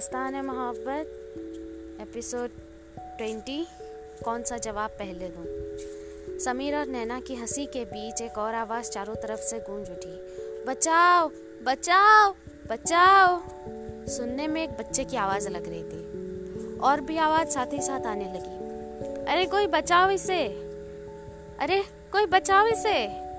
दास्तान है मोहब्बत, एपिसोड ट्वेंटी, कौन सा जवाब पहले दूँ? समीर और नैना की हँसी के बीच एक और आवाज़ चारों तरफ़ से गूंज उठी। बचाओ बचाओ बचाओ। सुनने में एक बच्चे की आवाज़ लग रही थी। और भी आवाज़ साथ ही साथ आने लगी। अरे कोई बचाओ इसे। अरे कोई बचाओ इसे।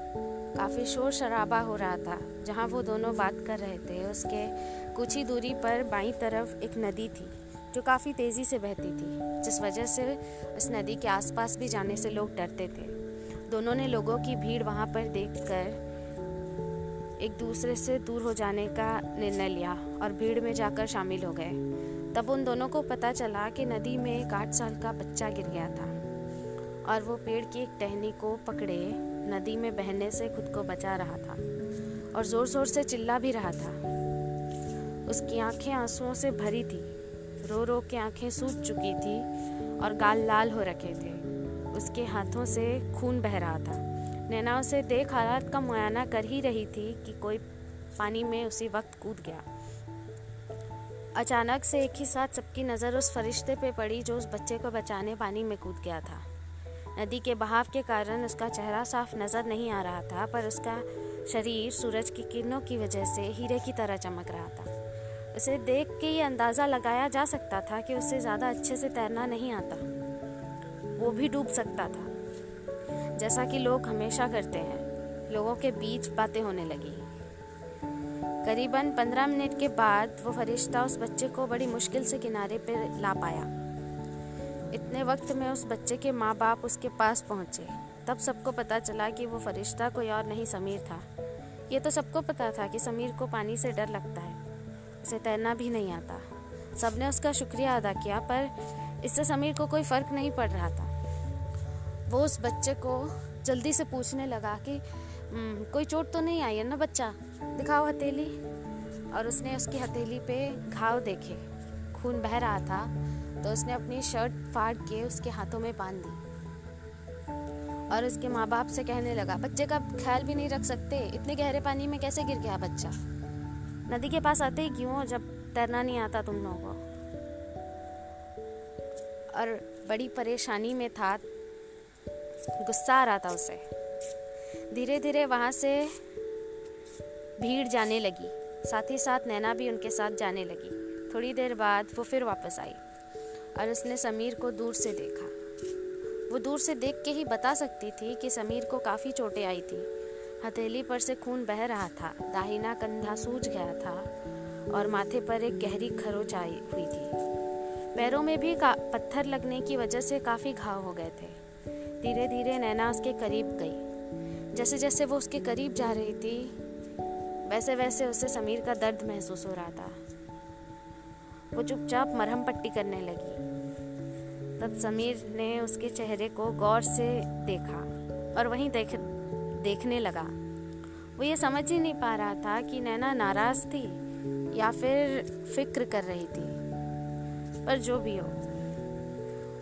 काफ़ी शोर शराबा हो रहा था, जहाँ वो दोनों बात कर रहे थे, उसके कुछ ही दूरी पर बाई तरफ़ एक नदी थी, जो काफ़ी तेज़ी से बहती थी, जिस वजह से उस नदी के आसपास भी जाने से लोग डरते थे। दोनों ने लोगों की भीड़ वहाँ पर देखकर एक दूसरे से दूर हो जाने का निर्णय लिया और भीड़ में जाकर शामिल हो गए। तब उन दोनों को पता चला कि नदी में एक आठ साल का बच्चा गिर गया था और वो पेड़ की एक टहनी को पकड़े नदी में बहने से खुद को बचा रहा था और ज़ोर ज़ोर से चिल्ला भी रहा था। उसकी आँखें आंसुओं से भरी थी। रो रो के आँखें सूज चुकी थी और गाल लाल हो रखे थे। उसके हाथों से खून बह रहा था। नैना उसे देख हालात का मुआयना कर ही रही थी कि कोई पानी में उसी वक्त कूद गया। अचानक से एक ही साथ सबकी नज़र उस फरिश्ते पे पड़ी जो उस बच्चे को बचाने पानी में कूद गया था। नदी के बहाव के कारण उसका चेहरा साफ़ नज़र नहीं आ रहा था, पर उसका शरीर सूरज की किरणों की वजह से हीरे की तरह चमक रहा था। उसे देख के ये अंदाज़ा लगाया जा सकता था कि उसे ज़्यादा अच्छे से तैरना नहीं आता। वो भी डूब सकता था। जैसा कि लोग हमेशा करते हैं, लोगों के बीच बातें होने लगी करीबन पंद्रह मिनट के बाद वो फरिश्ता उस बच्चे को बड़ी मुश्किल से किनारे पर ला पाया। इतने वक्त में उस बच्चे के माँ बाप उसके पास पहुँचे। तब सबको पता चला कि वो फरिश्ता कोई और नहीं समीर था। ये तो सबको पता था कि समीर को पानी से डर लगता है। उसे तैरना भी नहीं आता। सबने उसका शुक्रिया अदा किया, पर इससे समीर को कोई फ़र्क नहीं पड़ रहा था। वो उस बच्चे को जल्दी से पूछने लगा कि कोई चोट तो नहीं आई है ना बच्चा? दिखाओ हथेली। और उसने उसकी हथेली पे घाव देखे। खून बह रहा था तो उसने अपनी शर्ट फाड़ के उसके हाथों में बाँध दी। और उसके माँ बाप से कहने लगा, बच्चे का ख्याल भी नहीं रख सकते, इतने गहरे पानी में कैसे गिर गया बच्चा? नदी के पास आते ही क्यों जब तैरना नहीं आता तुम लोगों को? और बड़ी परेशानी में था, गुस्सा आ रहा था उसे। धीरे धीरे वहाँ से भीड़ जाने लगी। साथ ही साथ नैना भी उनके साथ जाने लगी। थोड़ी देर बाद वो फिर वापस आई और उसने समीर को दूर से देखा। वो दूर से देख के ही बता सकती थी कि समीर को काफ़ी चोटें आई थी। हथेली पर से खून बह रहा था। दाहिना कंधा सूज गया था और माथे पर एक गहरी खरोच आई हुई थी। पैरों में भी पत्थर लगने की वजह से काफ़ी घाव हो गए थे। धीरे धीरे नैना उसके करीब गई। जैसे जैसे वो उसके करीब जा रही थी वैसे वैसे उसे समीर का दर्द महसूस हो रहा था। वो चुपचाप मरहम पट्टी करने लगी। तब समीर ने उसके चेहरे को गौर से देखा और वहीं देख देखने लगा। वो ये समझ ही नहीं पा रहा था कि नैना नाराज़ थी या फिर फ़िक्र कर रही थी, पर जो भी हो।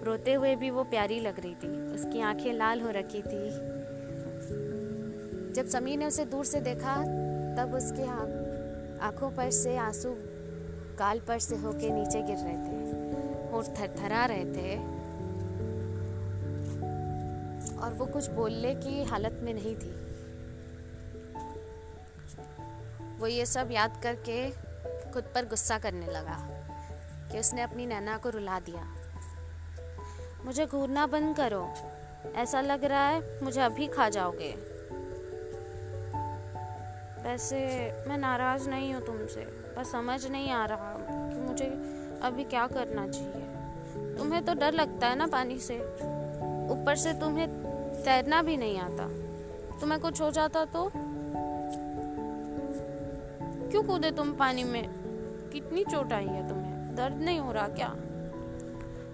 रोते हुए भी वो प्यारी लग रही थी। उसकी आँखें लाल हो रखी थी। जब समीर ने उसे दूर से देखा, तब उसके आँखों पर से आँसू गाल पर से होके नीचे गिर रहे थे। और थरथरा रहे थे। और वो कुछ बोलने की हालत में नहीं थी। वो ये सब याद करके खुद पर गुस्सा करने लगा कि उसने अपनी नैना को रुला दिया। मुझे घूरना बंद करो। ऐसा लग रहा है मुझे अभी खा जाओगे। वैसे मैं नाराज़ नहीं हूँ तुमसे। बस समझ नहीं आ रहा कि मुझे अभी क्या करना चाहिए। तुम्हें तो डर लगता है ना पानी से। ऊपर से तुम्हें तैरना भी नहीं आता। तुम्हें कुछ हो जाता तो? क्यों कूदे तुम पानी में? कितनी चोट आई है तुम्हें? दर्द नहीं हो रहा क्या?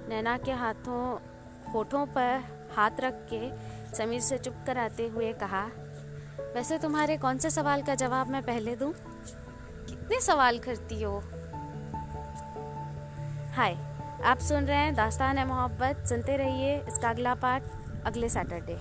नैना के हाथों, होठों पर हाथ रख के समीर से चुप कराते हुए कहा, वैसे तुम्हारे कौन से सवाल का जवाब मैं पहले दूँ? कितने सवाल करती हो? हाय, आप सुन रहे हैं दास्तान है मोहब्बत, सुनते रहिए इसका अगला पार्ट अगले सैटरडे।